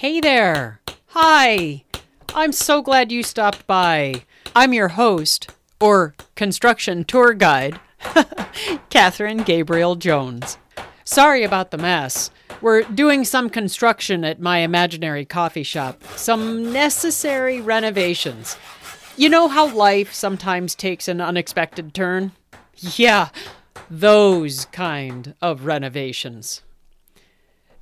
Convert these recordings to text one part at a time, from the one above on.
Hey there. Hi. I'm so glad you stopped by. I'm your host, or construction tour guide, Catherine Gabriel Jones. Sorry about the mess. We're doing some construction at my imaginary coffee shop, some necessary renovations. You know how life sometimes takes an unexpected turn? Yeah, those kind of renovations.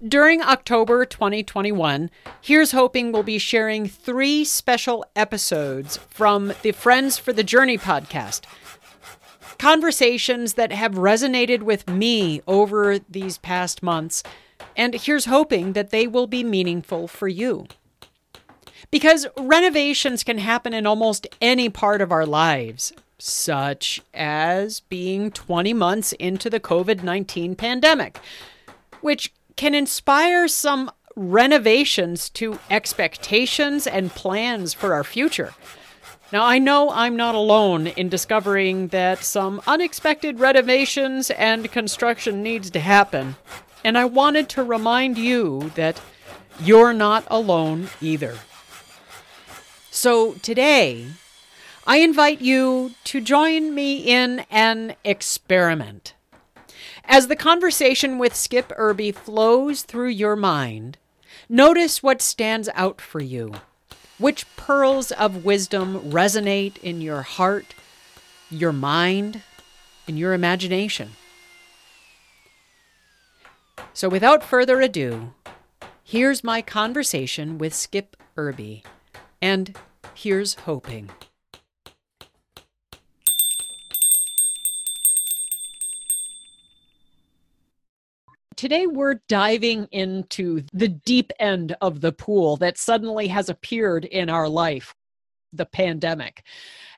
During October 2021, Here's Hoping we'll be sharing three special episodes from the Friends for the Journey podcast. Conversations that have resonated with me over these past months, and here's hoping that they will be meaningful for you. Because renovations can happen in almost any part of our lives, such as being 20 months into the COVID 19 pandemic, which can inspire some renovations to expectations and plans for our future. Now, I know I'm not alone in discovering that some unexpected renovations and construction needs to happen, and I wanted to remind you that you're not alone either. So today, I invite you to join me in an experiment. As the conversation with Skip Irby flows through your mind, notice what stands out for you. Which pearls of wisdom resonate in your heart, your mind, and your imagination? So, without further ado, here's my conversation with Skip Irby, and here's hoping. Today, we're diving into the deep end of the pool that suddenly has appeared in our life the pandemic.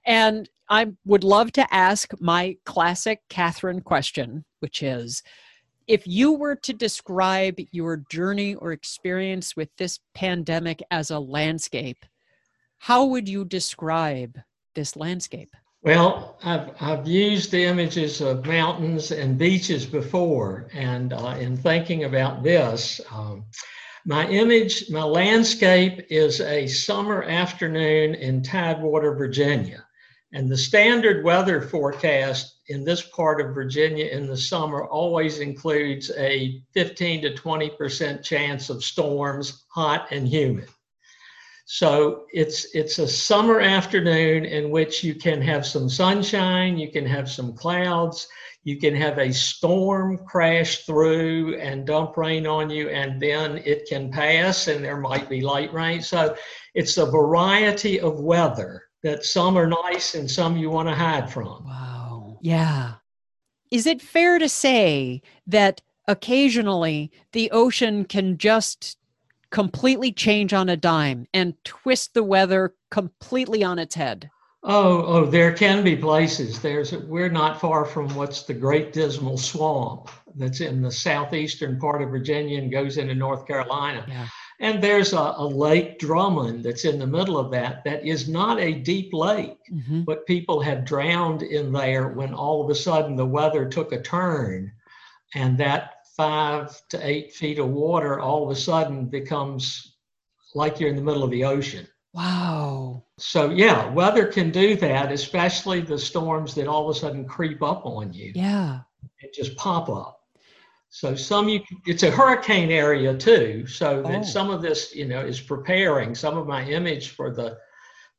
And I would love to ask my classic Catherine question, which is if you were to describe your journey or experience with this pandemic as a landscape, how would you describe this landscape? Well, I've, I've used the images of mountains and beaches before, and uh, in thinking about this, um, my image, my landscape is a summer afternoon in Tidewater, Virginia. And the standard weather forecast in this part of Virginia in the summer always includes a 15 to 20% chance of storms, hot and humid. So it's it's a summer afternoon in which you can have some sunshine, you can have some clouds, you can have a storm crash through and dump rain on you, and then it can pass, and there might be light rain. So it's a variety of weather that some are nice and some you want to hide from. Wow. Yeah. Is it fair to say that occasionally the ocean can just completely change on a dime and twist the weather completely on its head? Oh, oh, there can be places. There's we're not far from what's the Great Dismal Swamp that's in the southeastern part of Virginia and goes into North Carolina. Yeah. And there's a, a, Lake Drummond that's in the middle of that that is not a deep lake, mm-hmm. but people have drowned in there when all of a sudden the weather took a turn and that five to eight feet of water all of a sudden becomes like you're in the middle of the ocean. Wow. So, yeah, weather can do that, especially the storms that all of a sudden creep up on you. Yeah. And just pop up. So, some you, it's a hurricane area too. So, that oh. some of this, you know, is preparing. Some of my image for the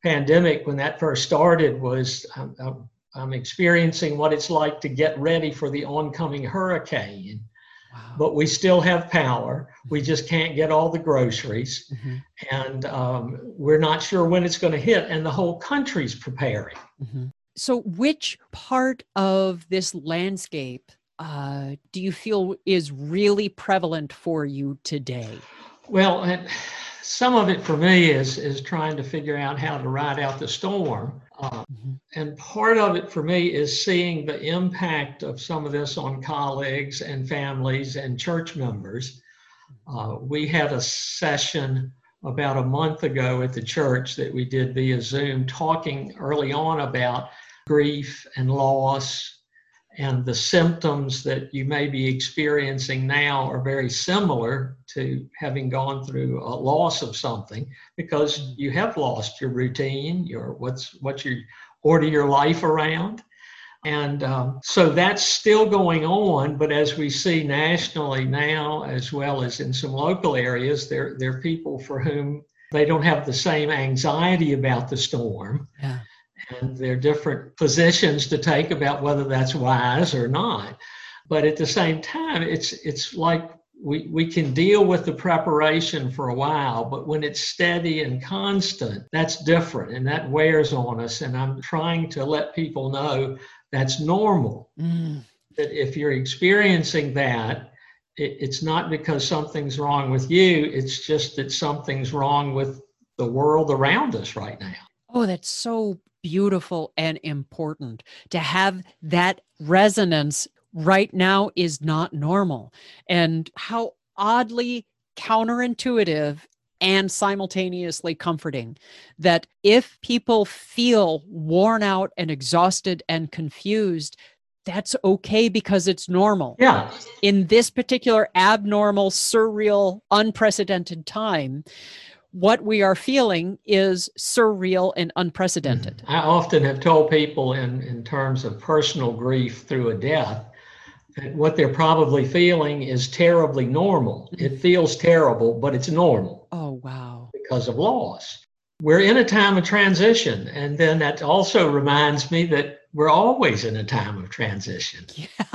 pandemic when that first started was I'm, I'm experiencing what it's like to get ready for the oncoming hurricane but we still have power. We mm-hmm. just can't get all the groceries. Mm-hmm. And um, we're not sure when it's going to hit, and the whole country's preparing. Mm-hmm. So, which part of this landscape uh, do you feel is really prevalent for you today? Well, some of it for me is is trying to figure out how to ride out the storm. Uh, mm-hmm. And part of it for me is seeing the impact of some of this on colleagues and families and church members. Uh, we had a session about a month ago at the church that we did via Zoom, talking early on about grief and loss and the symptoms that you may be experiencing now are very similar to having gone through a loss of something because you have lost your routine your what's what you order your life around and um, so that's still going on but as we see nationally now as well as in some local areas there there are people for whom they don't have the same anxiety about the storm Yeah. And there are different positions to take about whether that's wise or not. But at the same time, it's it's like we, we can deal with the preparation for a while, but when it's steady and constant, that's different and that wears on us. And I'm trying to let people know that's normal. Mm. That if you're experiencing that, it, it's not because something's wrong with you, it's just that something's wrong with the world around us right now. Oh, that's so beautiful and important to have that resonance right now is not normal. And how oddly counterintuitive and simultaneously comforting that if people feel worn out and exhausted and confused, that's okay because it's normal. Yeah. In this particular abnormal, surreal, unprecedented time, what we are feeling is surreal and unprecedented. Mm-hmm. I often have told people in, in terms of personal grief through a death that what they're probably feeling is terribly normal. Mm-hmm. It feels terrible, but it's normal Oh, wow. because of loss. We're in a time of transition. And then that also reminds me that we're always in a time of transition. Yeah.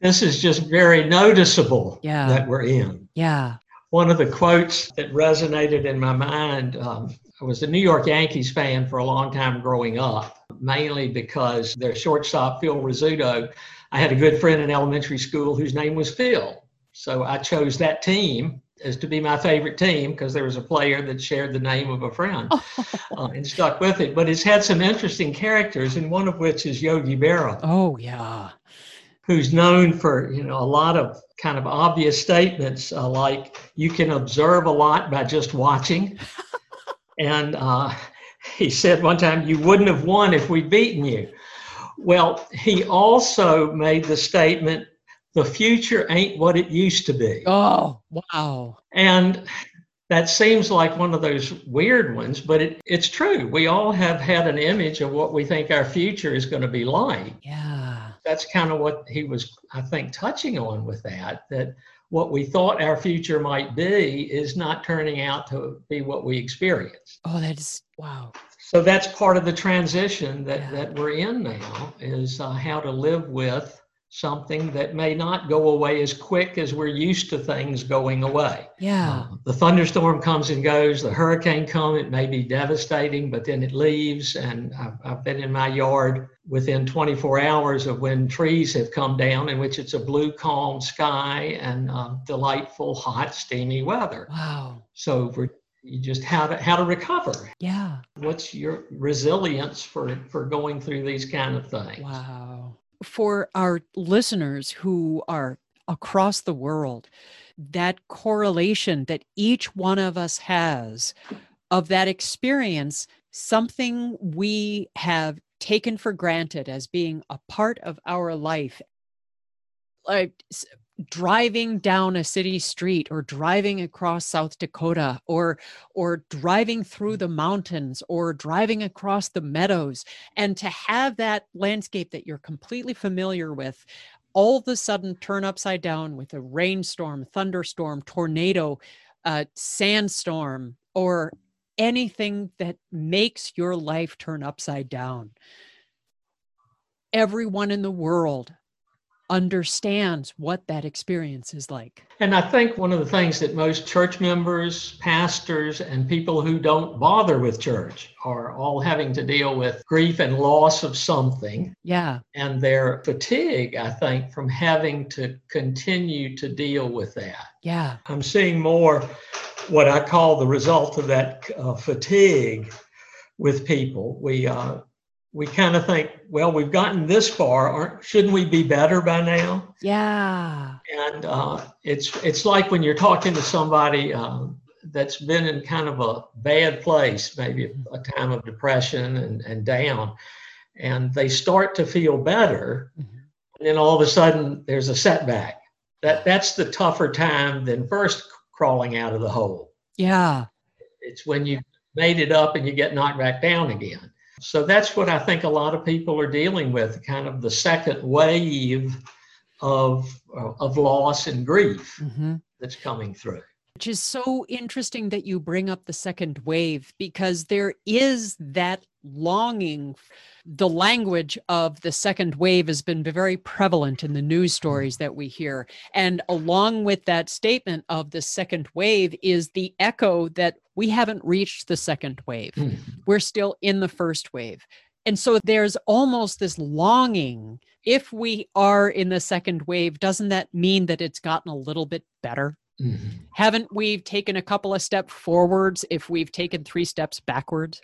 This is just very noticeable Yeah. that we're in. Yeah. One of the quotes that resonated in my mind um, I was a New York Yankees fan for a long time growing up, mainly because their shortstop, Phil Rizzuto, I had a good friend in elementary school whose name was Phil. So I chose that team as to be my favorite team because there was a player that shared the name of a friend uh, and stuck with it. But it's had some interesting characters, and one of which is Yogi Berra Oh, yeah. Who's known for you know a lot of kind of obvious statements uh, like you can observe a lot by just watching and uh, he said one time you wouldn't have won if we'd beaten you well he also made the statement the future ain't what it used to be Oh, wow. and that seems like one of those weird ones, but it, it's true. We all have had an image of what we think our future is going to be like. Yeah. That's kind of what he was, I think, touching on with that, that what we thought our future might be is not turning out to be what we experienced. Oh, that is, wow. So that's part of the transition that, Yeah. that we're in now is uh, how to live with something that may not go away as quick as we're used to things going away. Yeah. Uh, the thunderstorm comes and goes, the hurricane comes, it may be devastating, but then it leaves. And I've, I've been in my yard within 24 hours of when trees have come down, in which it's a blue, calm sky and um, delightful, hot, steamy weather. Wow. So we're, you just how to how to recover. Yeah. What's your resilience for for going through these kind of things? Wow. For our listeners who are across the world, that correlation that each one of us has of that experience, something we have taken for granted as being a part of our life, s- driving down a city street or driving across South Dakota or or driving through the mountains or driving across the meadows and to have that landscape that you're completely familiar with all of a sudden turn upside down with a rainstorm, thunderstorm, tornado, uh, sandstorm, or anything that makes your life turn upside down. Everyone in the world understands what that experience is like. And I think one of the things that most church members, pastors, and people who don't bother with church are all having to deal with grief and loss of something Yeah. and their fatigue, I think, from having to continue to deal with that. Yeah. I'm seeing more what I call the result of that uh, fatigue with people. We uh, we kind of think, well, we've gotten this far, aren't, shouldn't we be better by now? Yeah. And uh, it's it's like when you're talking to somebody um, that's been in kind of a bad place, maybe a time of depression and, and down, and they start to feel better. Mhm. And then all of a sudden there's a setback. That that's the tougher time than first crawling out of the hole. Yeah. It's when you made it up and you get knocked back down again. So that's what I think a lot of people are dealing with, kind of the second wave of of loss and grief mm-hmm. that's coming through. Which is so interesting that you bring up the second wave because there is that longing. The language of the second wave has been very prevalent in the news stories that we hear. And along with that statement of the second wave is the echo that we haven't reached the second wave. Mm. We're still in the first wave. And so there's almost this longing. If we are in the second wave, doesn't that mean that it's gotten a little bit better? Mm-hmm. Haven't we taken a couple of steps forwards if we've taken three steps backwards?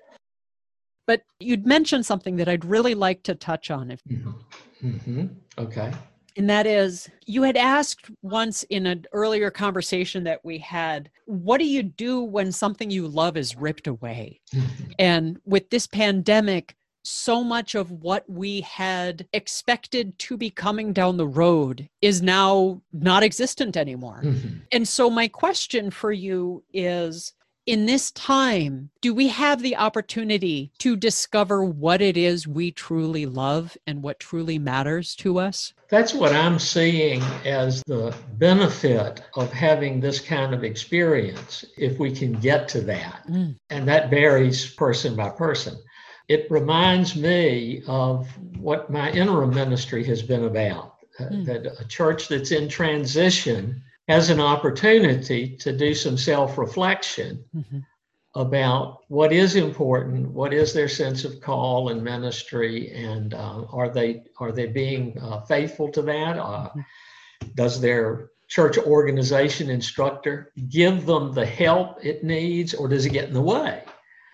But you'd mentioned something that I'd really like to touch on. If mm-hmm. mm-hmm. okay, and that is you had asked once in an earlier conversation that we had, what do you do when something you love is ripped away? Mm-hmm. and with this pandemic, so much of what we had expected to be coming down the road is now not existent anymore. Mm-hmm. And so, my question for you is in this time, do we have the opportunity to discover what it is we truly love and what truly matters to us? That's what I'm seeing as the benefit of having this kind of experience, if we can get to that. Mm. And that varies person by person it reminds me of what my interim ministry has been about mm. that a church that's in transition has an opportunity to do some self reflection mm-hmm. about what is important, what is their sense of call and ministry, and uh, are they are they being uh, faithful to that? Uh, mm-hmm. Does their church organization instructor give them the help it needs, or does it get in the way?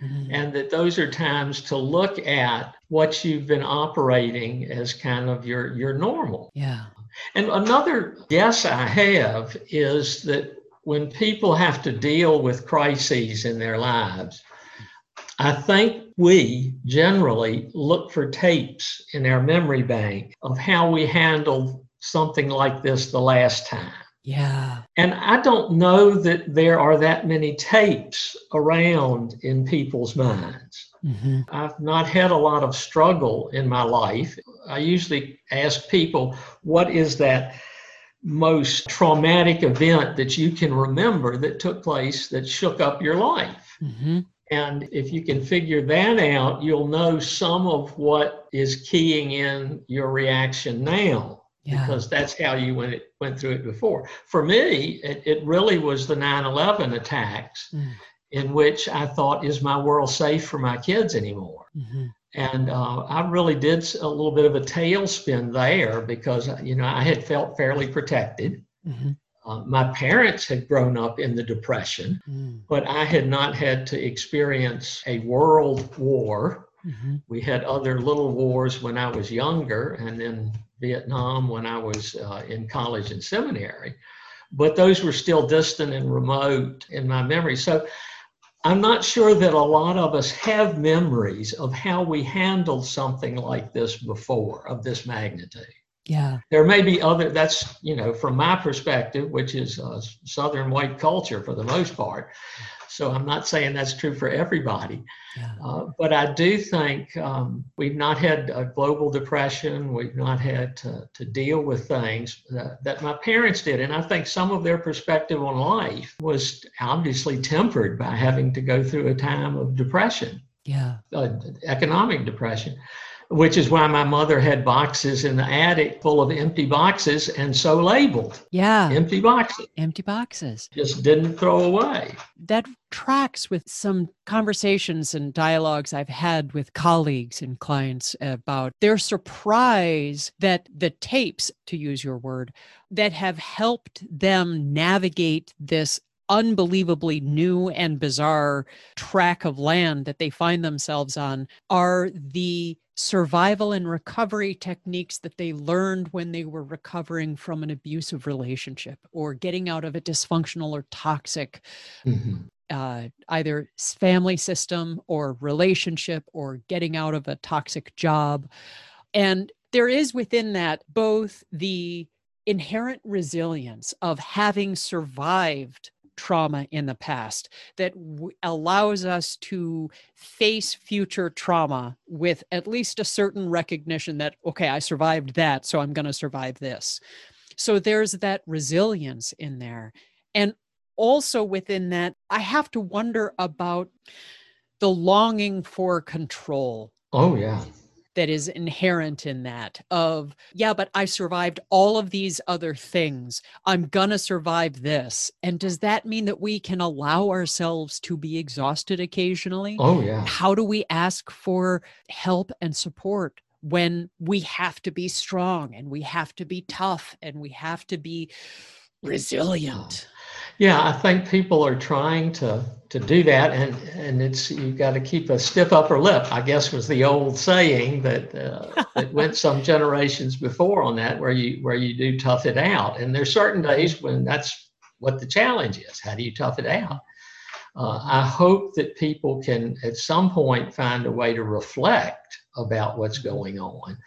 Mm-hmm. And that those are times to look at what you've been operating as kind of your, your normal. Yeah. And another guess I have is that when people have to deal with crises in their lives, I think we generally look for tapes in our memory bank of how we handled something like this the last time. Yeah. And I don't know that there are that many tapes around in people's minds. Mm-hmm. I've not had a lot of struggle in my life. I usually ask people, what is that most traumatic event that you can remember that took place that shook up your life? Mm-hmm. And if you can figure that out, you'll know some of what is keying in your reaction now yeah. because that's how you went it, went through it before. For me, it, it really was the 9/11 attacks, mm. in which I thought, "Is my world safe for my kids anymore?" Mm-hmm. And uh, I really did a little bit of a tailspin there because you know I had felt fairly protected. Mm-hmm. Uh, my parents had grown up in the Depression, mm. but I had not had to experience a world war. Mm-hmm. We had other little wars when I was younger, and then Vietnam when I was uh, in college and seminary, but those were still distant and remote in my memory. So I'm not sure that a lot of us have memories of how we handled something like this before, of this magnitude. Yeah. There may be other, that's, you know, from my perspective, which is uh, Southern white culture for the most part. So I'm not saying that's true for everybody. Yeah. Uh, but I do think um, we've not had a global depression. We've not had to, to deal with things that, that, my parents did. And I think some of their perspective on life was obviously tempered by having to go through a time of depression. Yeah. Uh, economic depression which is why my mother had boxes in the attic full of empty boxes and so labeled. Yeah. Empty boxes. Empty boxes. Just didn't throw away. That tracks with some conversations and dialogues I've had with colleagues and clients about their surprise that the tapes, to use your word, that have helped them navigate this unbelievably new and bizarre track of land that they find themselves on are the survival and recovery techniques that they learned when they were recovering from an abusive relationship or getting out of a dysfunctional or toxic mm-hmm. uh, either family system or relationship or getting out of a toxic job and there is within that both the inherent resilience of having survived trauma in the past that w- allows us to face future trauma with at least a certain recognition that, okay, I survived that, so I'm going to survive this. So there's that resilience in there. And also within that, I have to wonder about the longing for control. Oh, yeah that is inherent in that of yeah but i survived all of these other things. I'm gonna survive this. And does that mean that we can allow ourselves to be exhausted occasionally? Oh yeah. How do we ask for help and support when we have to be strong and we have to be tough and we have to be uh, resilient yeah, I think people are trying to to do that, and and it's you've got to keep a stiff upper lip. I guess was the old saying that uh, that went some generations before on that, where you where you do tough it out. And there's certain days when that's what the challenge is. How do you tough it out? Uh, I hope that people can at some point find a way to reflect about what's going on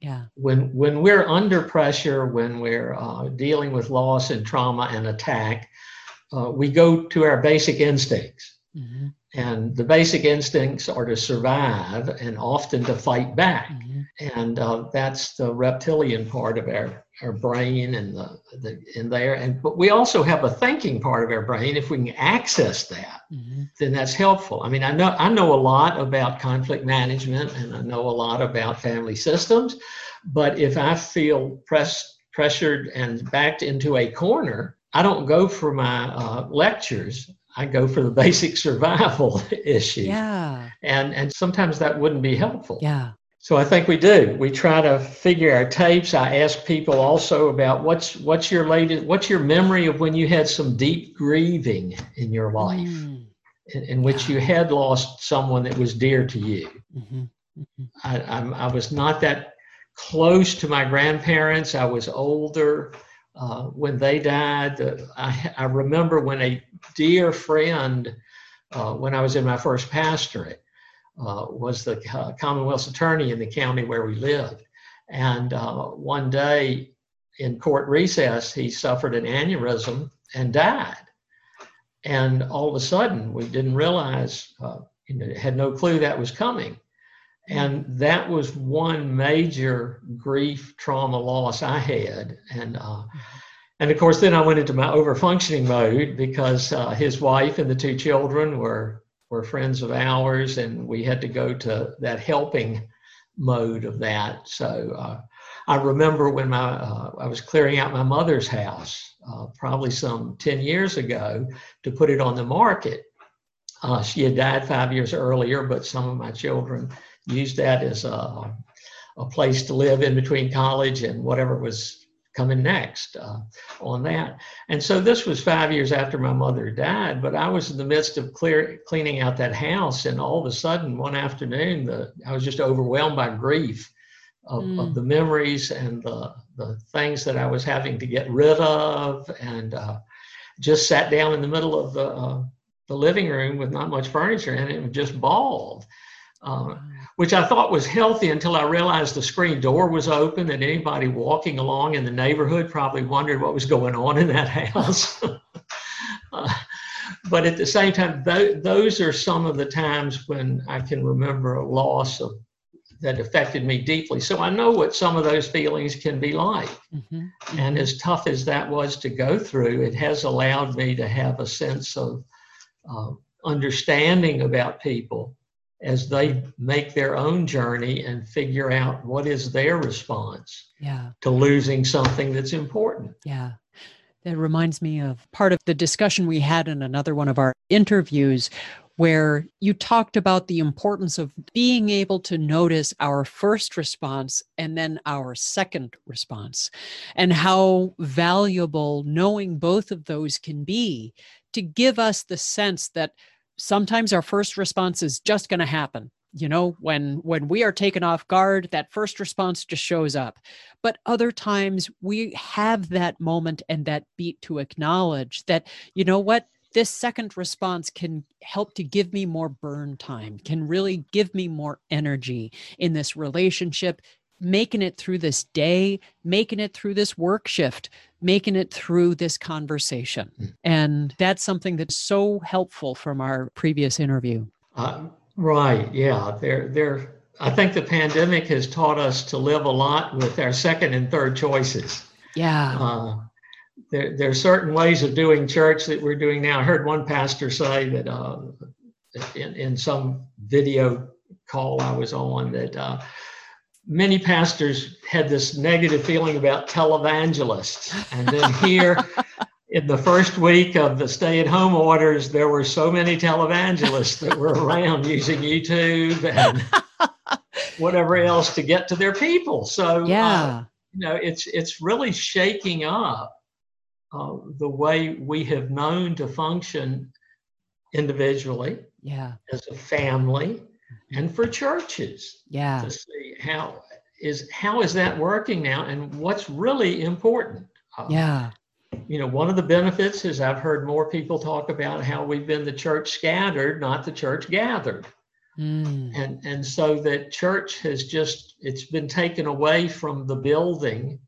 yeah when when we're under pressure when we're uh, dealing with loss and trauma and attack uh, we go to our basic instincts mm-hmm. And the basic instincts are to survive and often to fight back mm-hmm. and uh, that's the reptilian part of our our brain and the, the in there and but we also have a thinking part of our brain if we can access that mm-hmm. then that's helpful i mean i know i know a lot about conflict management and i know a lot about family systems but if i feel pressed pressured and backed into a corner i don't go for my uh, lectures I go for the basic survival issues. Yeah. And and sometimes that wouldn't be helpful. Yeah. So I think we do. We try to figure our tapes. I ask people also about what's what's your latest, what's your memory of when you had some deep grieving in your life, mm. in, in, which yeah. you had lost someone that was dear to you. Mm-hmm. Mm-hmm. I, I'm, I was not that close to my grandparents. I was older uh, when they died. Uh, I, I remember when a dear friend, uh, when I was in my first pastorate, uh, was the uh, Commonwealth's attorney in the county where we lived. And uh, one day in court recess, he suffered an aneurysm and died. And all of a sudden, we didn't realize, uh, had no clue that was coming. And that was one major grief, trauma, loss I had. And uh, and of course, then I went into my overfunctioning mode because uh, his wife and the two children were were friends of ours, and we had to go to that helping mode of that. So uh, I remember when my uh, I was clearing out my mother's house, uh, probably some ten years ago, to put it on the market. Uh, she had died five years earlier, but some of my children used that as a, a place to live in between college and whatever was coming next uh, on that. And so this was five years after my mother died, but I was in the midst of clear cleaning out that house, and all of a sudden one afternoon, the I was just overwhelmed by grief of, mm. of the memories and the the things that I was having to get rid of, and uh, just sat down in the middle of the uh, the living room with not much furniture in it and just bawled. Uh, which I thought was healthy until I realized the screen door was open and anybody walking along in the neighborhood probably wondered what was going on in that house. uh, but at the same time, th- those are some of the times when I can remember a loss of, that affected me deeply. So I know what some of those feelings can be like. Mm-hmm. Mm-hmm. And as tough as that was to go through, it has allowed me to have a sense of uh, understanding about people as they make their own journey and figure out what is their response yeah. to losing something that's important. Yeah. That reminds me of part of the discussion we had in another one of our interviews where you talked about the importance of being able to notice our first response and then our second response, and how valuable knowing both of those can be to give us the sense that sometimes our first response is just going to happen you know when when we are taken off guard that first response just shows up. But other times we have that moment and that beat to acknowledge that you know what this second response can help to give me more burn time can really give me more energy in this relationship making it through this day, making it through this work shift, making it through this conversation. Mm. And that's something that's so helpful from our previous interview. Uh, right. Yeah. They're, they're, I think the pandemic has taught us to live a lot with our second and third choices. Yeah. Uh, there, there are certain ways of doing church that we're doing now. I heard one pastor say that uh, in, in some video call I was on that uh, many pastors had this negative feeling about televangelists. And then here in the first week of the stay at home orders, there were so many televangelists that were around using YouTube and whatever else to get to their people. So, uh, yeah. Uh, you know, it's, it's really shaking up uh, the way we have known to function individually, yeah, as a family, and for churches. Yeah. To see how is how is that working now and what's really important. Uh, yeah. You know, one of the benefits is I've heard more people talk about how we've been the church scattered, not the church gathered. Mm. And and so that church has just it's been taken away from the building.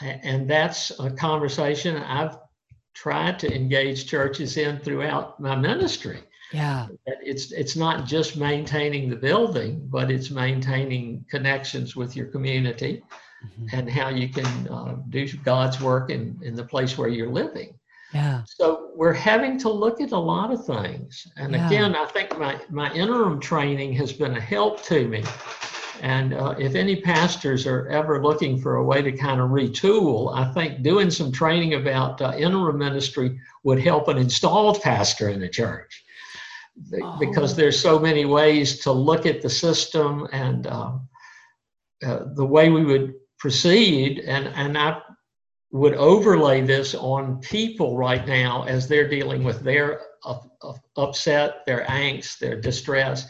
And that's a conversation I've tried to engage churches in throughout my ministry yeah. It's it's not just maintaining the building, but it's maintaining connections with your community mm-hmm. and how you can uh, do God's work in, in the place where you're living. Yeah. So we're having to look at a lot of things. And yeah. again, I think my, my interim training has been a help to me. And uh, if any pastors are ever looking for a way to kind of retool, I think doing some training about uh, interim ministry would help an installed pastor in the church oh. because there's so many ways to look at the system and um, uh, the way we would proceed. And, and I would overlay this on people right now as they're dealing with their upset, their angst, their distress.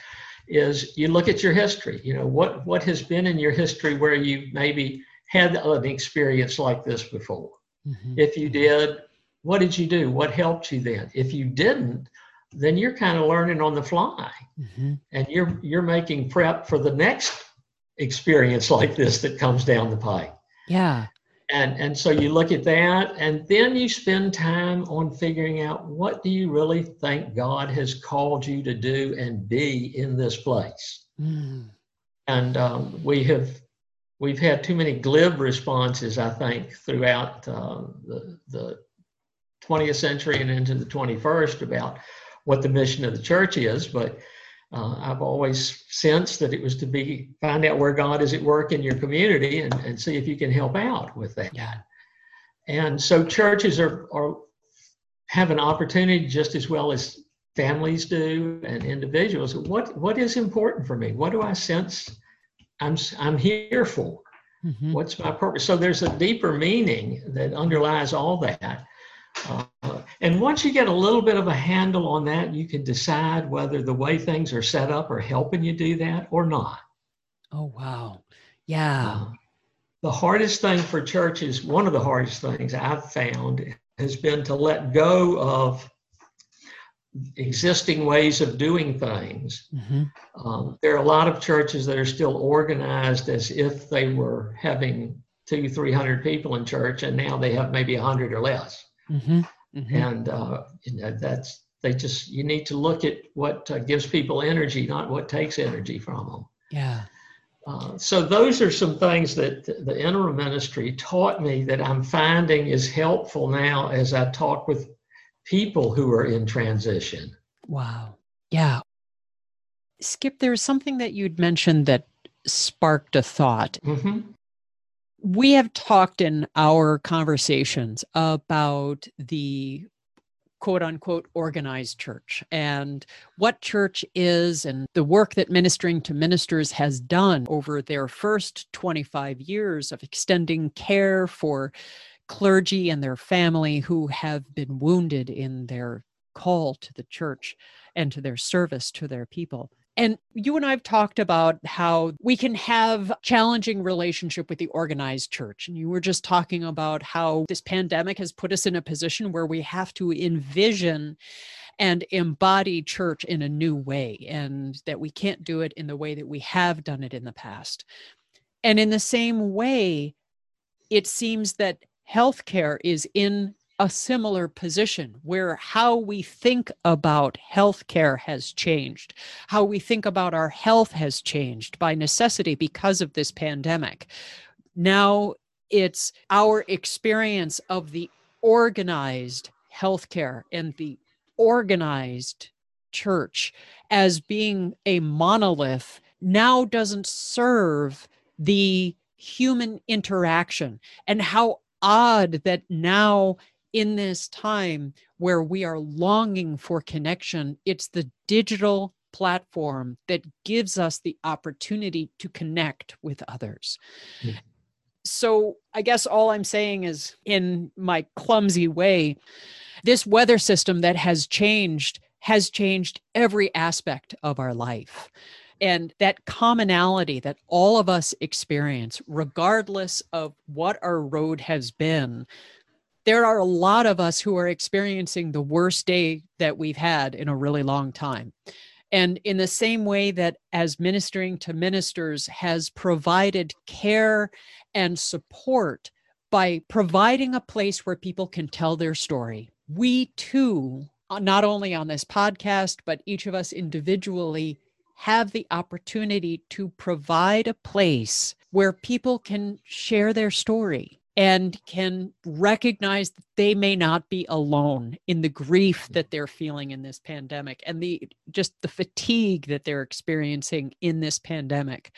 Is you look at your history. You know what what has been in your history where you maybe had an experience like this before. Mm-hmm. If you did, what did you do? What helped you then? If you didn't, then you're kind of learning on the fly mm-hmm. and you're you're making prep for the next experience like this that comes down the pike yeah and and so you look at that and then you spend time on figuring out what do you really think god has called you to do and be in this place mm. and um, we have we've had too many glib responses i think throughout uh, the, the 20th century and into the 21st about what the mission of the church is, but uh, I've always sensed that it was to be find out where God is at work in your community and, and see if you can help out with that. And so churches are, are have an opportunity just as well as families do and individuals. What what is important for me? What do I sense I'm I'm here for? Mm-hmm. What's my purpose? So there's a deeper meaning that underlies all that. Uh, and once you get a little bit of a handle on that, you can decide whether the way things are set up are helping you do that or not. Oh, wow. Yeah. Uh, the hardest thing for churches, one of the hardest things I've found, has been to let go of existing ways of doing things. Mm-hmm. Um, there are a lot of churches that are still organized as if they were having two, three hundred people in church, and now they have maybe a hundred or less. Mm-hmm. Mm-hmm. And uh, you know, that's they just you need to look at what uh, gives people energy, not what takes energy from them. Yeah. Uh, so those are some things that the interim ministry taught me that I'm finding is helpful now as I talk with people who are in transition. Wow. Yeah. Skip, there was something that you'd mentioned that sparked a thought. Mm-hmm we have talked in our conversations about the quote unquote organized church and what church is and the work that ministering to ministers has done over their first 25 years of extending care for clergy and their family who have been wounded in their call to the church and to their service to their people. And you and I have talked about how we can have challenging relationship with the organized church. And you were just talking about how this pandemic has put us in a position where we have to envision and embody church in a new way and that we can't do it in the way that we have done it in the past. And in the same way, it seems that healthcare is in a similar position where how we think about healthcare has changed, how we think about our health has changed by necessity because of this pandemic. Now it's our experience of the organized healthcare and the organized church as being a monolith now doesn't serve the human interaction and how odd that now in this time where we are longing for connection it's the digital platform that gives us the opportunity to connect with others mm-hmm. so i guess all i'm saying is in my clumsy way this weather system that has changed has changed every aspect of our life and that commonality that all of us experience, regardless of what our road has been, there are a lot of us who are experiencing the worst day that we've had in a really long time. And in the same way that as ministering to ministers has provided care and support by providing a place where people can tell their story, we too, uh, not only on this podcast, but each of us individually have the opportunity to provide a place where people can share their story and can recognize that they may not be alone in the grief mm-hmm. that they're feeling in this pandemic and the just the fatigue that they're experiencing in this pandemic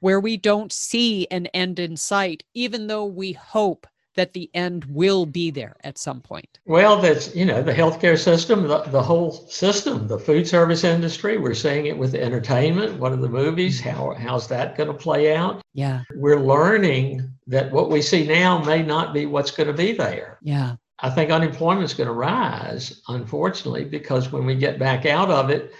where we don't see an end in sight even though we hope that the end will be there at some point? Well, that's, you know, the healthcare system, the, the whole system, the food service industry, we're seeing it with entertainment. What are the movies? Mm-hmm. How, how's that going to play out? Yeah. We're learning that what we see now may not be what's going to be there. Yeah. I think unemployment is going to rise, unfortunately, because when we get back out of it,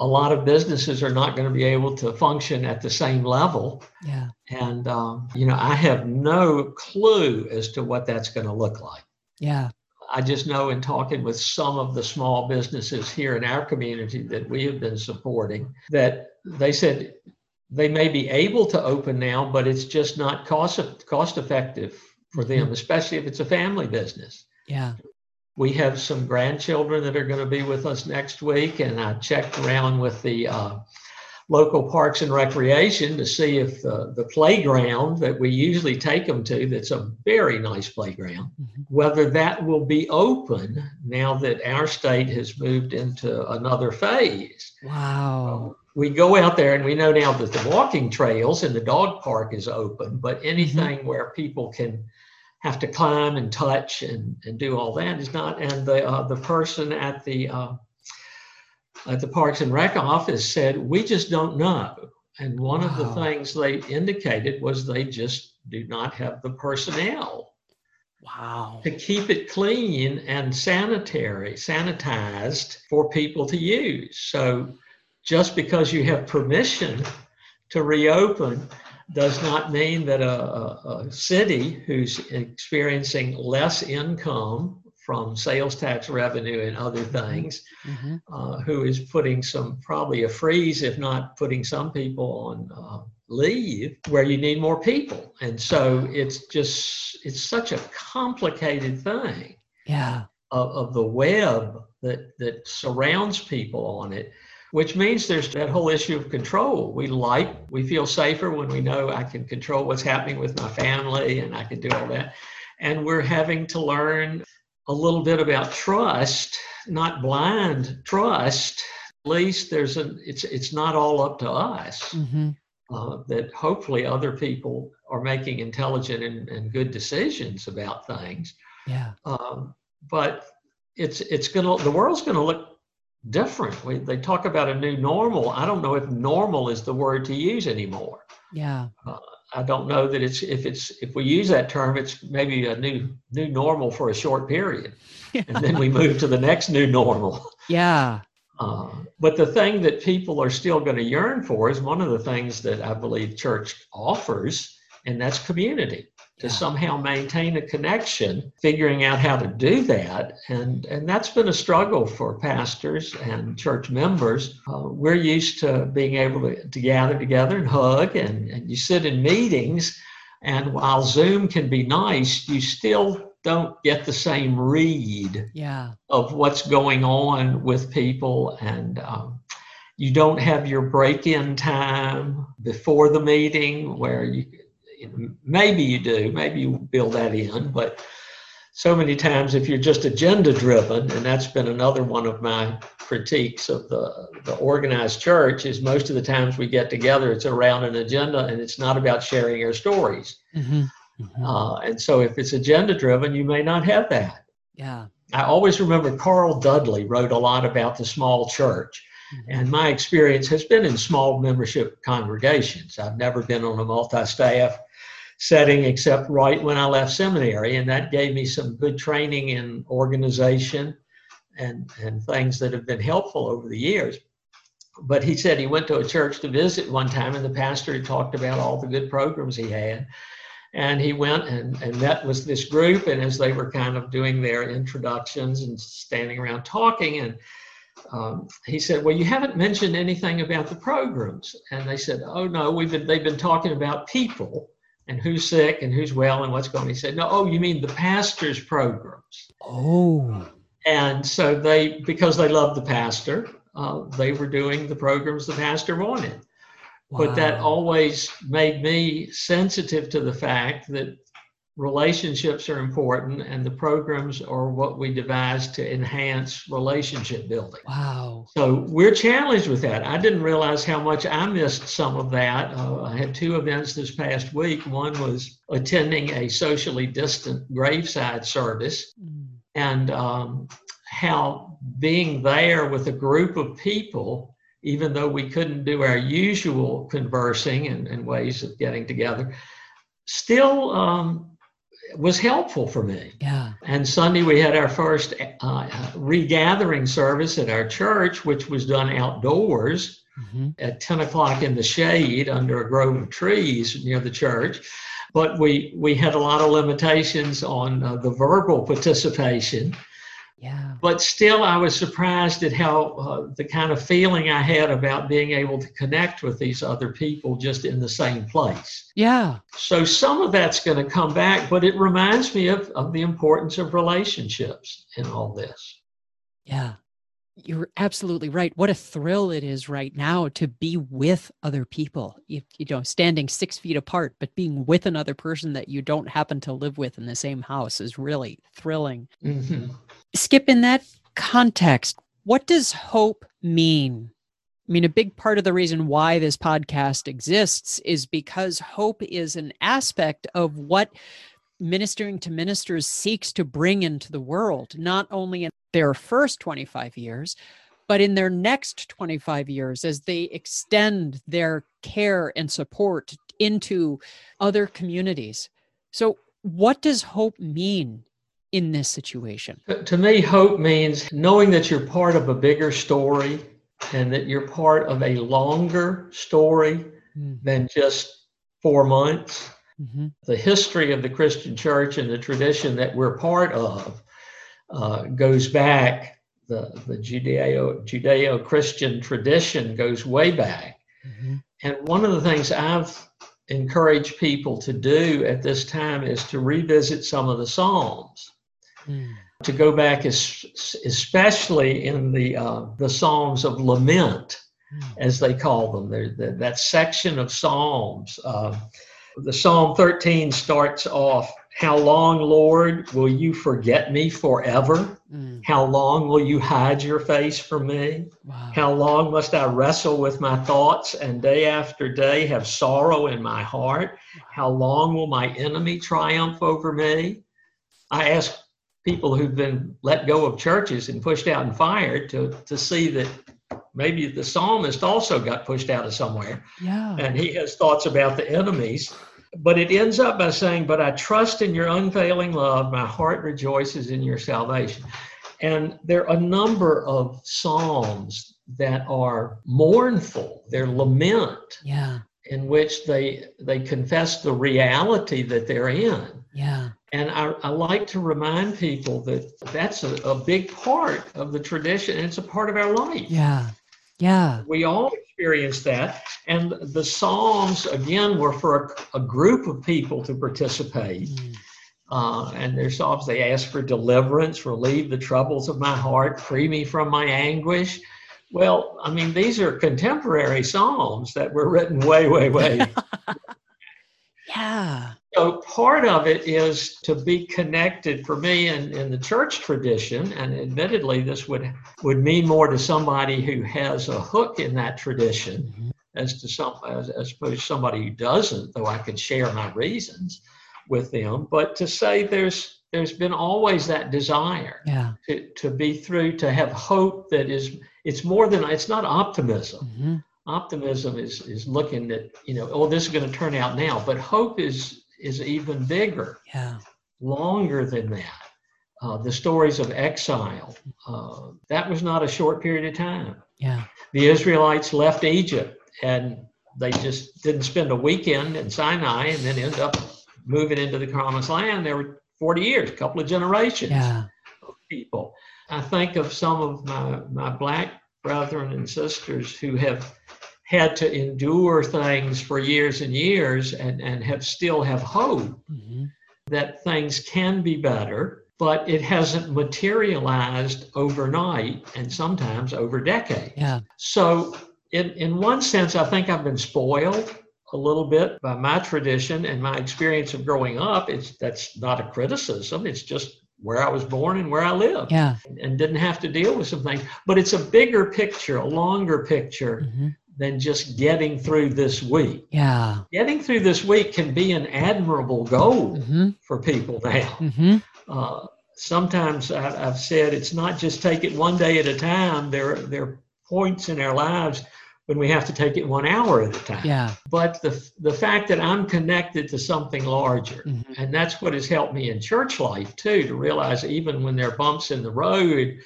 a lot of businesses are not going to be able to function at the same level. Yeah. And, um, you know, I have no clue as to what that's going to look like. Yeah. I just know in talking with some of the small businesses here in our community that we have been supporting that they said they may be able to open now, but it's just not cost cost effective for them, mm-hmm. especially if it's a family business. Yeah we have some grandchildren that are going to be with us next week, and I checked around with the uh, local parks and recreation to see if the, the playground that we usually take them to, that's a very nice playground, mm-hmm. whether that will be open now that our state has moved into another phase. Wow. Uh, we go out there and we know now that the walking trails and the dog park is open, but anything mm-hmm. where people can have to climb and touch and, and do all that is not. And the uh, the person at the uh, at the Parks and Rec office said, "We just don't know." And one wow. of the things they indicated was they just do not have the personnel. Wow. To keep it clean and sanitary, sanitized for people to use. So just because you have permission to reopen does not mean that a, a, a, city who's experiencing less income from sales tax revenue and other mm-hmm. things, mm-hmm. uh, who is putting some probably a freeze, if not putting some people on uh, leave, where you need more people. And so it's just, it's such a complicated thing. Yeah. Of, of the web that, that surrounds people on it which means there's that whole issue of control. We like, we feel safer when we know I can control what's happening with my family and I can do all that. And we're having to learn a little bit about trust, not blind trust. At least there's an it's it's not all up to us. Mm-hmm. Uh, that hopefully other people are making intelligent and, and good decisions about things. Yeah. Um, but it's it's gonna the world's gonna look different. We, they talk about a new normal. I don't know if normal is the word to use anymore. Yeah. Uh, I don't know that it's if it's if we use that term, it's maybe a new new normal for a short period, yeah. and then we move to the next new normal. Yeah. Uh, but the thing that people are still going to yearn for is one of the things that I believe church offers, and that's community. To Yeah. somehow maintain a connection, figuring out how to do that. And, and that's been a struggle for pastors and church members. Uh, we're used to being able to, to gather together and hug, and, and you sit in meetings. And while Zoom can be nice, you still don't get the same read Yeah. of what's going on with people and um, you don't have your break-in time before the meeting where you, maybe you do maybe you build that in but so many times if you're just agenda driven and that's been another one of my critiques of the, the organized church is most of the times we get together it's around an agenda and it's not about sharing our stories hmm hmm uh, and so if it's agenda driven you may not have that yeah. I always remember Carl Dudley wrote a lot about the small church. Mhm. And my experience has been in small membership congregations. I've never been on a multi staff setting except right when I left seminary. And that gave me some good training in organization and, and things that have been helpful over the years. But he said he went to a church to visit one time, and the pastor had talked about all the good programs he had. And he went and, and met with this group. And as they were kind of doing their introductions and standing around talking, and um, he said, "Well, you haven't mentioned anything about the programs." And they said, "Oh no, we've been they've been talking about people and who's sick and who's well and what's going." on. He said, "No, oh, you mean the pastors' programs?" Oh. And so they, because they loved the pastor, uh, they were doing the programs the pastor wanted. But that always made me sensitive to the fact that relationships are important and the programs are what we devise to enhance relationship building. Wow. So we're challenged with that. I didn't realize how much I missed some of that. Uh, I had two events this past week. One was attending a socially distant graveside service Mm. and um, how being there with a group of people, even though we couldn't do our usual conversing and, and ways of getting together, still um, was helpful for me. Yeah. And Sunday we had our first uh, regathering service at our church, which was done outdoors hmm at 10 o'clock in the shade under a grove of trees near the church. But we, we had a lot of limitations on uh, the verbal participation. Yeah. But still, I was surprised at how uh, the kind of feeling I had about being able to connect with these other people just in the same place. Yeah. So some of that's going to come back, but it reminds me of, of the importance of relationships in all this. Yeah. You're absolutely right. What a thrill it is right now to be with other people. You, you know, standing six feet apart, but being with another person that you don't happen to live with in the same house is really thrilling. Mhm. Skip, in that context, what does hope mean? I mean, a big part of the reason why this podcast exists is because hope is an aspect of what ministering to ministers seeks to bring into the world, not only in their first 25 years, but in their next 25 years as they extend their care and support into other communities. So, what does hope mean in this situation? To- me, hope means knowing that you're part of a bigger story and that you're part of a longer story than just four months. Mhm. The history of the Christian church and the tradition that we're part of uh, goes back, the, the Judeo, Judeo-Christian tradition goes way back. Mhm. And one of the things I've encouraged people to do at this time is to revisit some of the Psalms Mm. to go back, es- especially in the uh, the Psalms of Lament, Mm. as they call them. They're, that section of Psalms. Uh, the Psalm 13 starts off, "How long, Lord, will you forget me forever? Mm. How long will you hide your face from me? Wow. How long must I wrestle with my thoughts and day after day have sorrow in my heart? How long will my enemy triumph over me? I ask people who've been let go of churches and pushed out and fired to, to see that maybe the psalmist also got pushed out of somewhere yeah. and he has thoughts about the enemies. But it ends up by saying, But I trust in your unfailing love. My heart rejoices in your salvation. And there are a number of psalms that are mournful, they're lament. Yeah. in which they they confess the reality that they're in. Yeah. And I, I like to remind people that that's a, a big part of the tradition. And it's a part of our life. Yeah. Yeah. We all experience that. And the Psalms, again, were for a, a group of people to participate. Mm. Uh, and their Psalms, they ask for deliverance, relieve the troubles of my heart, free me from my anguish. Well, I mean, these are contemporary Psalms that were written way, way, way yeah. So part of it is to be connected for me in, in the church tradition, and admittedly, this would would mean more to somebody who has a hook in that tradition, Mhm. as to some as, as opposed to somebody who doesn't. Though I can share my reasons with them, but to say there's there's been always that desire Yeah. to, to be through to have hope that is it's more than it's not optimism Mhm. Optimism is is looking at you know oh this is going to turn out now but hope is is even bigger Yeah. longer than that uh, the stories of exile uh, that was not a short period of time Yeah. the israelites left egypt and they just didn't spend a weekend in sinai and then end up moving into the promised land there were 40 years a couple of generations Yeah. people. I think of some of my, my black brethren and sisters who have had to endure things for years and years and, and have still have hope Mhm. that things can be better, but it hasn't materialized overnight and sometimes over decades. Yeah. So, in, in one sense, I think I've been spoiled a little bit by my tradition and my experience of growing up. It's that's not a criticism. It's just where I was born and where I live, Yeah. and didn't have to deal with some things. But it's a bigger picture, a longer picture Mhm. Than just getting through this week. Yeah. Getting through this week can be an admirable goal hmm for people now. hmm Uh, sometimes I've said it's not just take it one day at a time. There, there are points in our lives when we have to take it one hour at a time. Yeah. But the, the fact that I'm connected to something larger, Mhm. and that's what has helped me in church life too, to realize even when there are bumps in the road,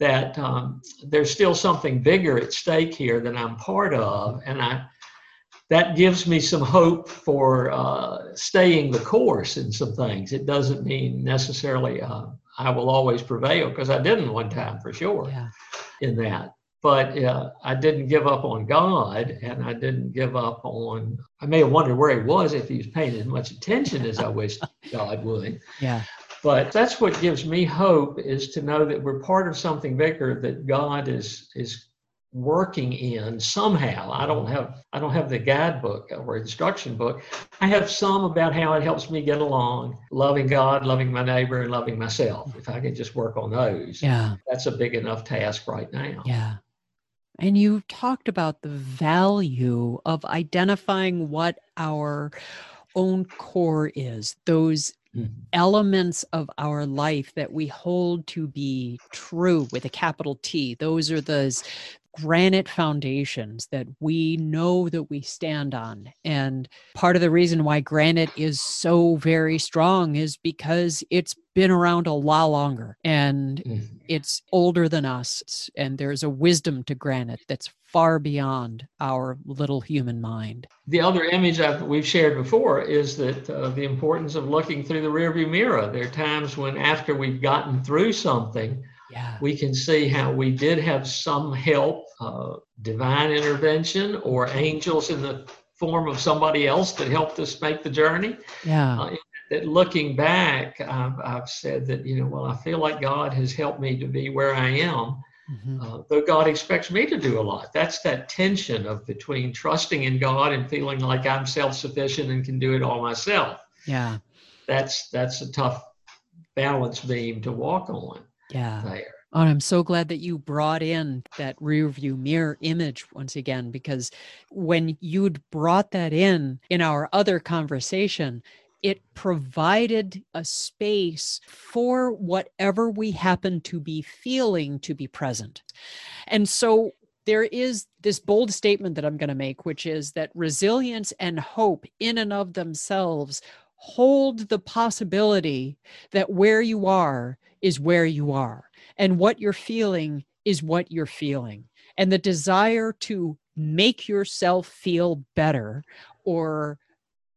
that um, there's still something bigger at stake here that I'm part of. And I, that gives me some hope for uh, staying the course in some things. It doesn't mean necessarily uh, I will always prevail because I didn't one time for sure Yeah. in that. But uh, I didn't give up on God and I didn't give up on, I may have wondered where he was if he was paying as much attention as I wished God would. Yeah. But that's what gives me hope is to know that we're part of something bigger that God is is working in somehow. I don't have I don't have the guidebook or instruction book. I have some about how it helps me get along, loving God, loving my neighbor, and loving myself. If I can just work on those, Yeah. that's a big enough task right now. Yeah. And you talked about the value of identifying what our own core is, those Mhm. elements of our life that we hold to be true with a capital T. Those are those granite foundations that we know that we stand on. And part of the reason why granite is so very strong is because it's been around a lot longer and Mhm. it's older than us and there's a wisdom to granite that's far beyond our little human mind The other image I've, we've shared before is that uh, the importance of looking through the rearview mirror. There are times when, after we've gotten through something, yeah we can see how we did have some help, uh, divine intervention, or angels in the form of somebody else that helped us make the journey. yeah Uh, that looking back, I've, I've said that, you know, well, I feel like God has helped me to be where I am, Mhm. uh, though God expects me to do a lot. That's that tension of between trusting in God and feeling like I'm self-sufficient and can do it all myself. yeah That's that's a tough balance beam to walk on yeah there. Oh, and I'm so glad that you brought in that rear view mirror image once again, because when you'd brought that in in our other conversation, it provided a space for whatever we happen to be feeling to be present. And so there is this bold statement that I'm going to make, which is that resilience and hope in and of themselves hold the possibility that where you are is where you are and what you're feeling is what you're feeling and the desire to make yourself feel better or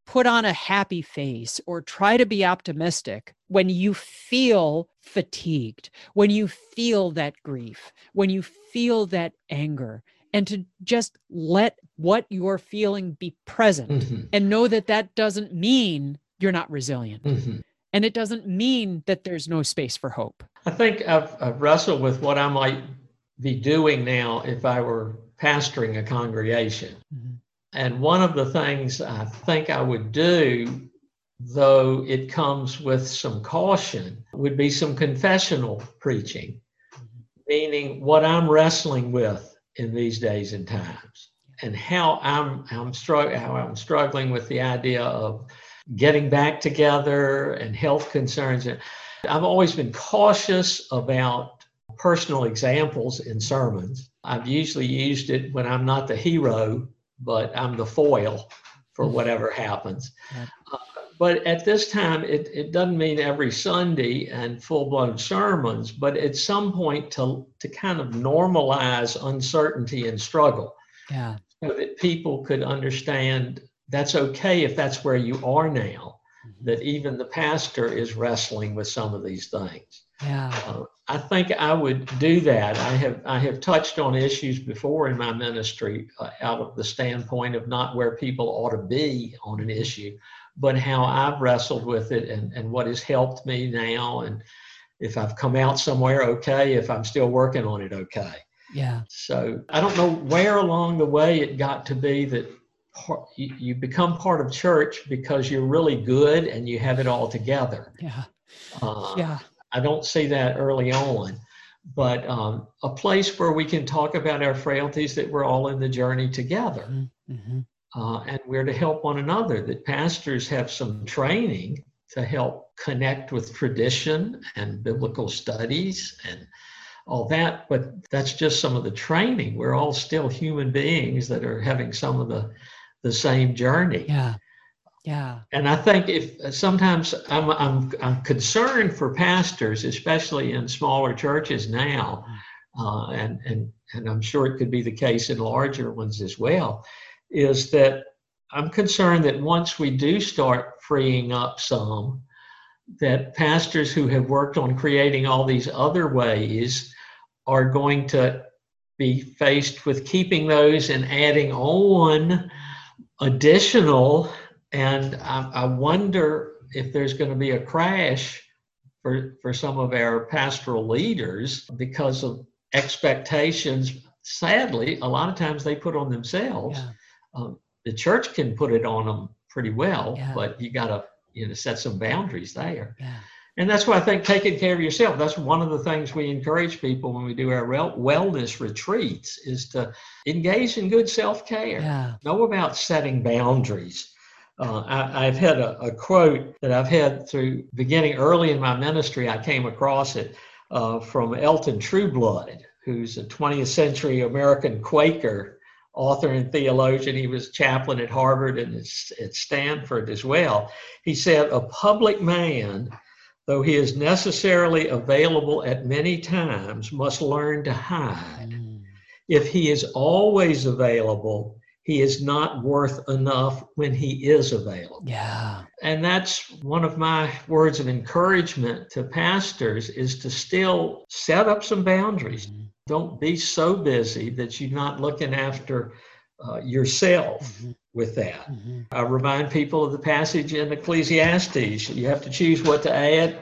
put on a happy face or try to be optimistic when you feel fatigued, when you feel that grief, when you feel that anger, and to just let what you're feeling be present mm-hmm. and know that that doesn't mean you're not resilient. Mm-hmm. And it doesn't mean that there's no space for hope. I think I've, I've wrestled with what I might be doing now if I were pastoring a congregation. Mm-hmm. And one of the things I think I would do, though it comes with some caution, would be some confessional preaching, meaning what I'm wrestling with in these days and times and how I'm, I'm, strugg- how I'm struggling with the idea of getting back together and health concerns. I've always been cautious about personal examples in sermons. I've usually used it when I'm not the hero but I'm the foil for mm-hmm. whatever happens. Uh, but at this time, it, it doesn't mean every Sunday and full blown sermons, but at some point to, to kind of normalize uncertainty and struggle. Yeah. So that people could understand that's okay if that's where you are now, mm-hmm. that even the pastor is wrestling with some of these things. Yeah. Uh, I think I would do that. I have I have touched on issues before in my ministry uh, out of the standpoint of not where people ought to be on an issue, but how I've wrestled with it and, and what has helped me now and if I've come out somewhere okay, if I'm still working on it okay. Yeah. So I don't know where along the way it got to be that you, you become part of church because you're really good and you have it all together. Yeah. Uh, yeah. I don't see that early on, but um, a place where we can talk about our frailties that we're all in the journey together. Mm-hmm. mm-hmm. Uh, and we're to help one another, that pastors have some training to help connect with tradition and biblical studies and all that. But that's just some of the training. We're all still human beings that are having some of the, the same journey. Yeah. Yeah. And I think if sometimes I'm, I'm, I'm concerned for pastors, especially in smaller churches now, uh, and, and, and I'm sure it could be the case in larger ones as well, is that I'm concerned that once we do start freeing up some, that pastors who have worked on creating all these other ways are going to be faced with keeping those and adding on additional and I, I wonder if there's going to be a crash for, for some of our pastoral leaders because of expectations. Sadly, a lot of times they put on themselves. Yeah. Um, the church can put it on them pretty well, yeah. but you got to you know set some boundaries there. Yeah. And that's why I think taking care of yourself. That's one of the things we encourage people when we do our wellness retreats is to engage in good self care. Yeah. Know about setting boundaries uh, I, have had a, a, quote that I've had through beginning early in my ministry. I came across it uh, from Elton Trueblood, who's a 20th century American Quaker author and theologian. He was chaplain at Harvard and at Stanford as well. He said, A public man, though he is necessarily available at many times, must learn to hide. Mm. If he is always available, he is not worth enough when he is available. Yeah. And that's one of my words of encouragement to pastors is to still set up some boundaries. Mm-hmm. Don't be so busy that you're not looking after uh, yourself mm-hmm. With that. Mm-hmm. I remind people of the passage in Ecclesiastes. You have to choose what to add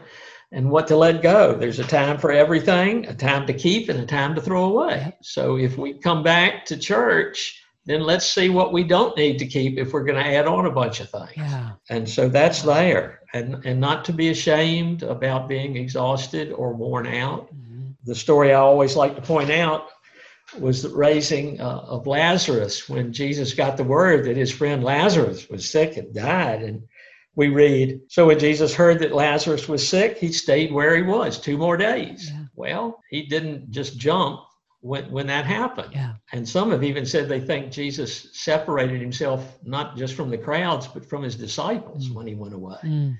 and what to let go. There's a time for everything, a time to keep, and a time to throw away. So if we come back to church, then let's see what we don't need to keep if we're going to add on a bunch of things. Yeah. And so that's there. And, and not to be ashamed about being exhausted or worn out. Mm-hmm. The story I always like to point out was the raising uh, of Lazarus when Jesus got the word that his friend Lazarus was sick and died. And we read, So when Jesus heard that Lazarus was sick, he stayed where he was two more days. Yeah. Well, he didn't just jump when, when that happened. Yeah. And some have even said they think Jesus separated himself not just from the crowds, but from his disciples mm. when he went away. Mm.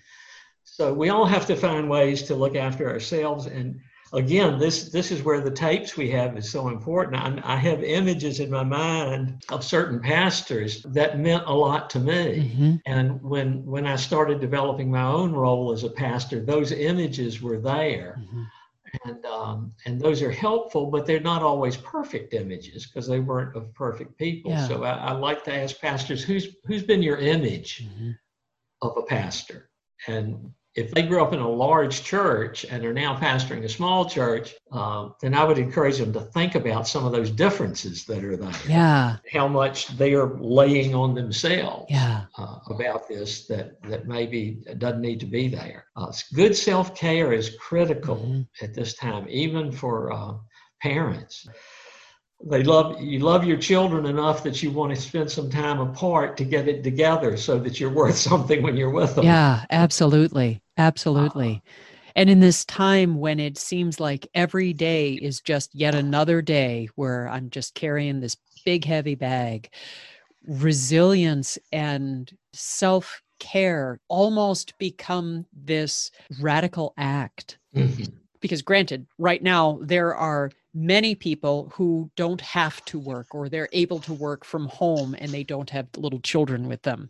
So we all have to find ways to look after ourselves. And again, this this is where the tapes we have is so important. I, I have images in my mind of certain pastors that meant a lot to me. Mm-hmm. And when when I started developing my own role as a pastor, those images were there. Mm-hmm. And um, and those are helpful, but they're not always perfect images because they weren't of perfect people. Yeah. So I, I, like to ask pastors, who's who's been your image mm-hmm. of a pastor? And if they grew up in a large church and are now pastoring a small church, uh, then I would encourage them to think about some of those differences that are there. Yeah. How much they are laying on themselves yeah. uh, about this that, that maybe doesn't need to be there. Uh, good self care is critical mm-hmm. at this time, even for uh, parents they love you love your children enough that you want to spend some time apart to get it together so that you're worth something when you're with them. Yeah absolutely. Absolutely. Uh, and in this time when it seems like every day is just yet another day where i'm just carrying this big heavy bag resilience and self care almost become this radical act. Mm-hmm. because granted right now there are many people who don't have to work or they're able to work from home and they don't have little children with them.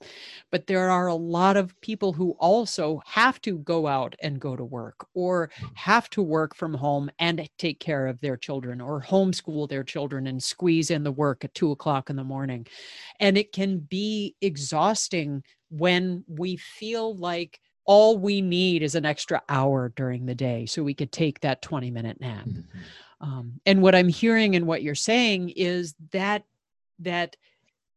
But there are a lot of people who also have to go out and go to work or have to work from home and take care of their children or homeschool their children and squeeze in the work at two o'clock in the morning. And it can be exhausting when we feel like all we need is an extra hour during the day so we could take that 20 minute nap. Mm-hmm. Um, and what I'm hearing and what you're saying is that that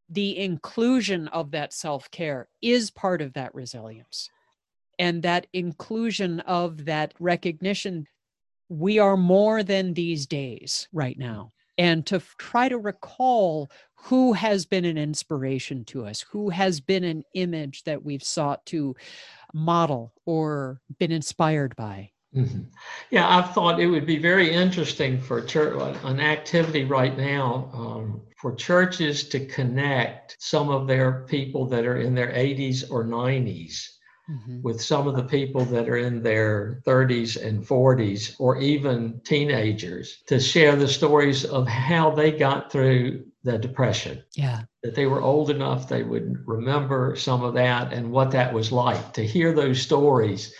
the inclusion of that self-care is part of that resilience. And that inclusion of that recognition we are more than these days right now. And to f- try to recall who has been an inspiration to us who has been an image that we've sought to model or been inspired by Mm-hmm. Yeah, I've thought it would be very interesting for church, an activity right now um, for churches to connect some of their people that are in their 80s or 90s mm-hmm. with some of the people that are in their 30s and 40s or even teenagers to share the stories of how they got through the depression. Yeah. That they were old enough they would remember some of that and what that was like. To hear those stories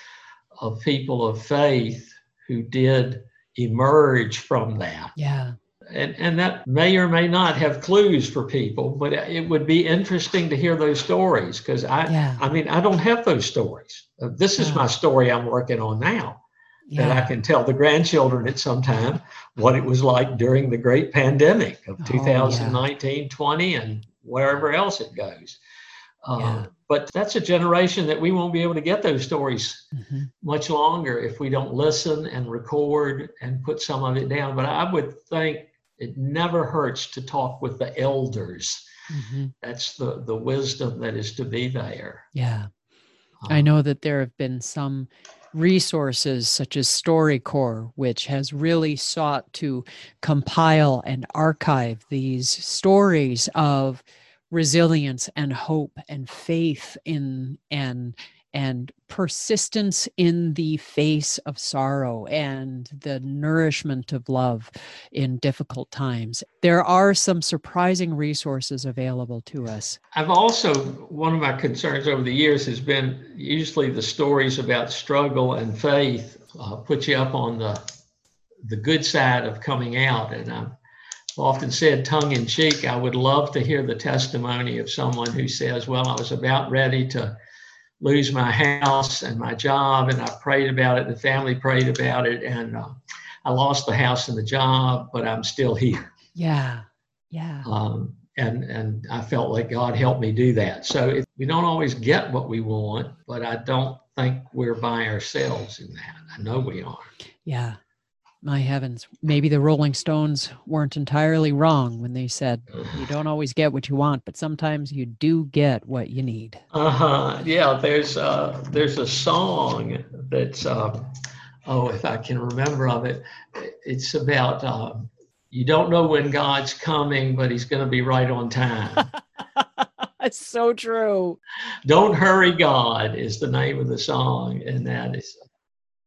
of people of faith who did emerge from that. Yeah. And, and that may or may not have clues for people, but it would be interesting to hear those stories because I, yeah. I mean, I don't have those stories. Uh, this is yeah. my story I'm working on now. Yeah. That I can tell the grandchildren at some time what it was like during the great pandemic of 2019, 20, and wherever else it goes. Uh, but that's a generation that we won't be able to get those stories mm-hmm. much longer if we don't listen and record and put some of it down. But I would think it never hurts to talk with the elders. Mm-hmm. That's the, the wisdom that is to be there. Yeah. Um, I know that there have been some resources such as StoryCorps, which has really sought to compile and archive these stories of resilience and hope and faith in and and persistence in the face of sorrow and the nourishment of love in difficult times. There are some surprising resources available to us. I've also, one of my concerns over the years has been usually the stories about struggle and faith uh, put you up on the the good side of coming out. And I'm often said tongue in cheek, I would love to hear the testimony of someone who says, Well, I was about ready to lose my house and my job, and I prayed about it, the family prayed about it, and uh, I lost the house and the job, but I'm still here. Yeah. Yeah. Um, and and I felt like God helped me do that. So it, we don't always get what we want, but I don't think we're by ourselves in that. I know we are. Yeah my heavens, maybe the Rolling Stones weren't entirely wrong when they said you don't always get what you want, but sometimes you do get what you need. Uh huh. Yeah, there's uh, there's a song that's uh, oh, if I can remember of it, it's about uh, you don't know when God's coming, but He's going to be right on time. That's so true. Don't hurry, God is the name of the song, and that is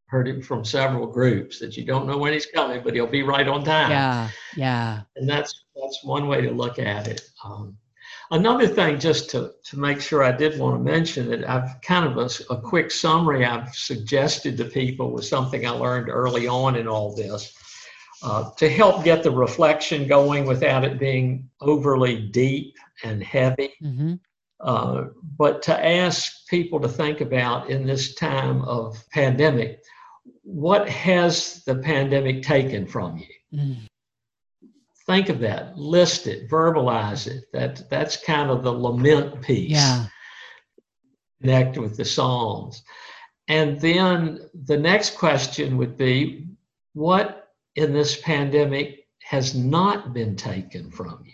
heard it from several groups that you don't know when he's coming, but he'll be right on time. Yeah, yeah. And that's that's one way to look at it. Um, another thing, just to to make sure I did want to mention that I've kind of a, a quick summary I've suggested to people was something I learned early on in all this. Uh, to help get the reflection going without it being overly deep and heavy. Mm-hmm. Uh, but to ask people to think about in this time of pandemic, what has the pandemic taken from you? Mm. Think of that, list it, verbalize it. That that's kind of the lament piece. Yeah. Connect with the Psalms. And then the next question would be what in this pandemic has not been taken from you?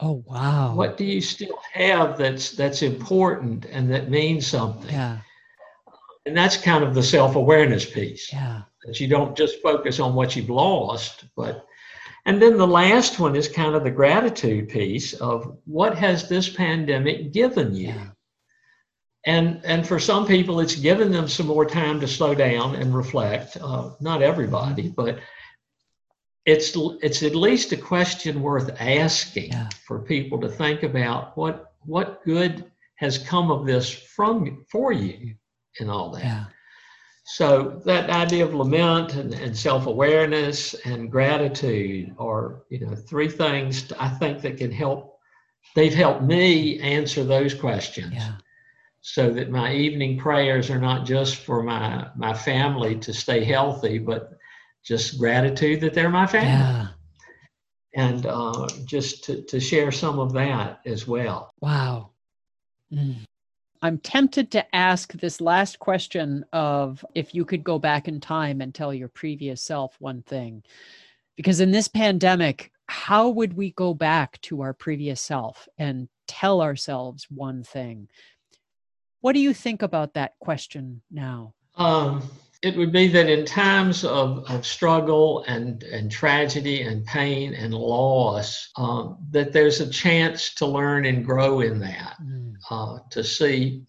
Oh wow. What do you still have that's that's important and that means something? Yeah. And that's kind of the self-awareness piece. Yeah. That you don't just focus on what you've lost, but and then the last one is kind of the gratitude piece of what has this pandemic given you? Yeah. And and for some people, it's given them some more time to slow down and reflect. Uh, not everybody, but it's it's at least a question worth asking Yeah. for people to think about what what good has come of this from for you and all that. Yeah. So that idea of lament and, and self-awareness and gratitude are, you know, three things I think that can help. They've helped me answer those questions Yeah. so that my evening prayers are not just for my my family to stay healthy, but just gratitude that they're my family Yeah. and uh, just to, to share some of that as well. Wow. Mm. I'm tempted to ask this last question of if you could go back in time and tell your previous self one thing. Because in this pandemic, how would we go back to our previous self and tell ourselves one thing? What do you think about that question now? Um, it would be that in times of, of struggle and, and tragedy and pain and loss, um, that there's a chance to learn and grow in that, Mm. uh, to see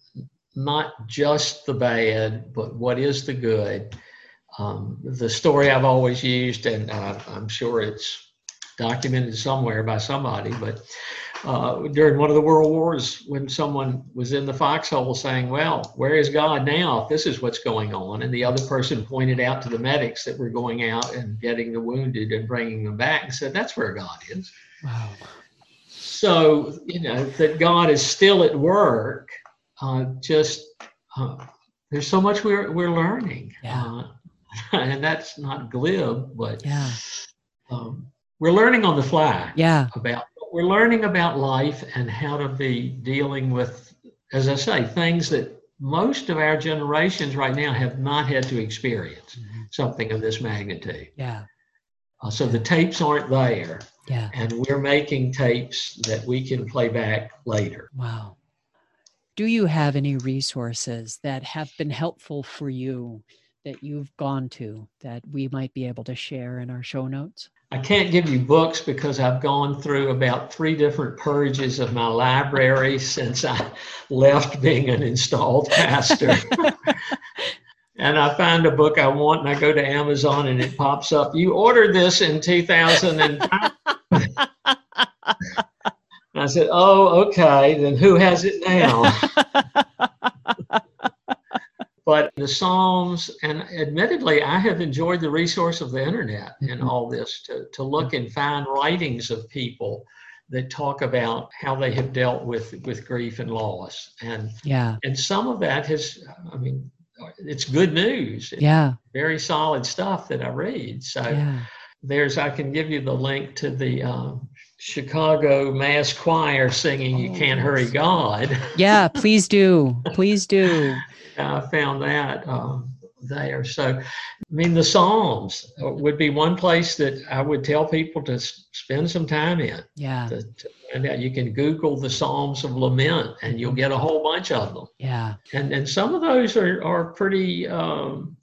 not just the bad, but what is the good. Um, the story I've always used, and uh, I'm sure it's documented somewhere by somebody, but uh, during one of the world wars, when someone was in the foxhole saying, Well, where is God now this is what's going on? And the other person pointed out to the medics that were going out and getting the wounded and bringing them back and said, That's where God is. Wow. So, you know, that God is still at work, uh, just uh, there's so much we're, we're learning. Yeah. Uh, and that's not glib, but Yeah. um, we're learning on the fly Yeah. about we're learning about life and how to be dealing with as i say things that most of our generations right now have not had to experience Mhm. something of this magnitude Yeah. uh, so the tapes aren't there Yeah. and we're making tapes that we can play back later Wow. Do you have any resources that have been helpful for you that you've gone to that we might be able to share in our show notes? I can't give you books because i've gone through about three different purges of my library since i left being an installed pastor and I find a book I want, and I go to Amazon, and it pops up. You ordered this in 2000, and I said, "Oh, okay. Then who has it now?" but the Psalms, and admittedly, I have enjoyed the resource of the internet in Mhm. all this to to look and find writings of people that talk about how they have dealt with with grief and loss, and yeah. and some of that has, I mean, it's good news. It's Yeah. very solid stuff that I read. So Yeah. there's, I can give you the link to the um, Chicago Mass Choir singing "You Oh, Can't Hurry. God." Yeah. Please do. Please do. I found that um, there. So, I mean, the Psalms would be one place that I would tell people to spend some time in. Yeah. To, to out, you can Google the Psalms of Lament, and you'll get a whole bunch of them. Yeah. and and some of those are are pretty um,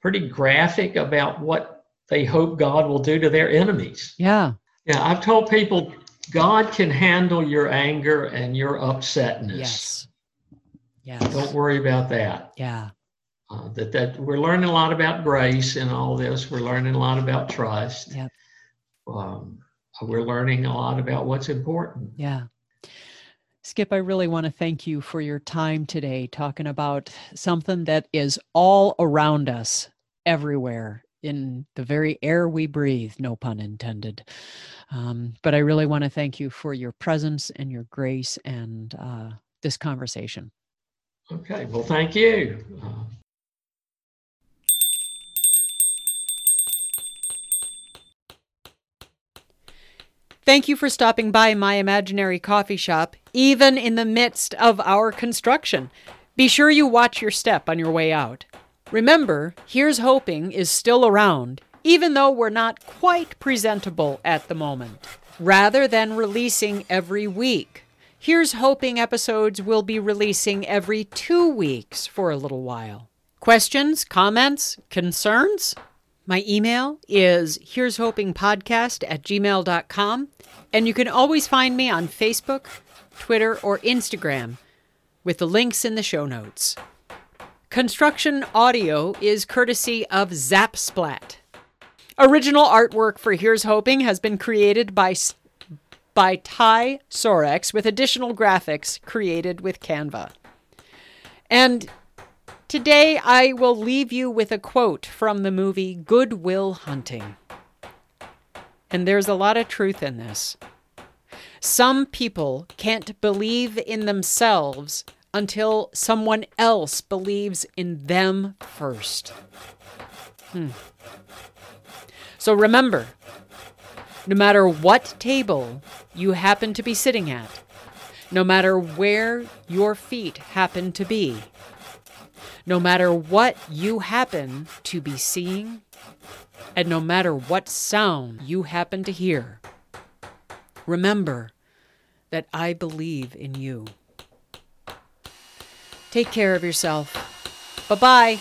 pretty graphic about what they hope God will do to their enemies. Yeah. Yeah, I've told people God can handle your anger and your upsetness. Yes. Yes. Don't worry about that. Yeah. uh, that that we're learning a lot about grace in all this. We're learning a lot about trust. Yep. Um, we're learning a lot about what's important. Yeah. Skip, I really want to thank you for your time today talking about something that is all around us everywhere in the very air we breathe, no pun intended. Um, but I really want to thank you for your presence and your grace and uh, this conversation. Okay, well, thank you. Uh, Thank you for stopping by my imaginary coffee shop, even in the midst of our construction. Be sure you watch your step on your way out. Remember, Here's Hoping is still around, even though we're not quite presentable at the moment. Rather than releasing every week, Here's Hoping episodes will be releasing every two weeks for a little while. Questions, comments, concerns? My email is here's hoping podcast at gmail.com, and you can always find me on Facebook, Twitter, or Instagram with the links in the show notes. Construction audio is courtesy of Zapsplat. Original artwork for Here's Hoping has been created by by Ty Sorex with additional graphics created with Canva. And Today, I will leave you with a quote from the movie Good Will Hunting. And there's a lot of truth in this. Some people can't believe in themselves until someone else believes in them first. Hmm. So remember, no matter what table you happen to be sitting at, no matter where your feet happen to be, no matter what you happen to be seeing, and no matter what sound you happen to hear, remember that I believe in you. Take care of yourself. Bye bye.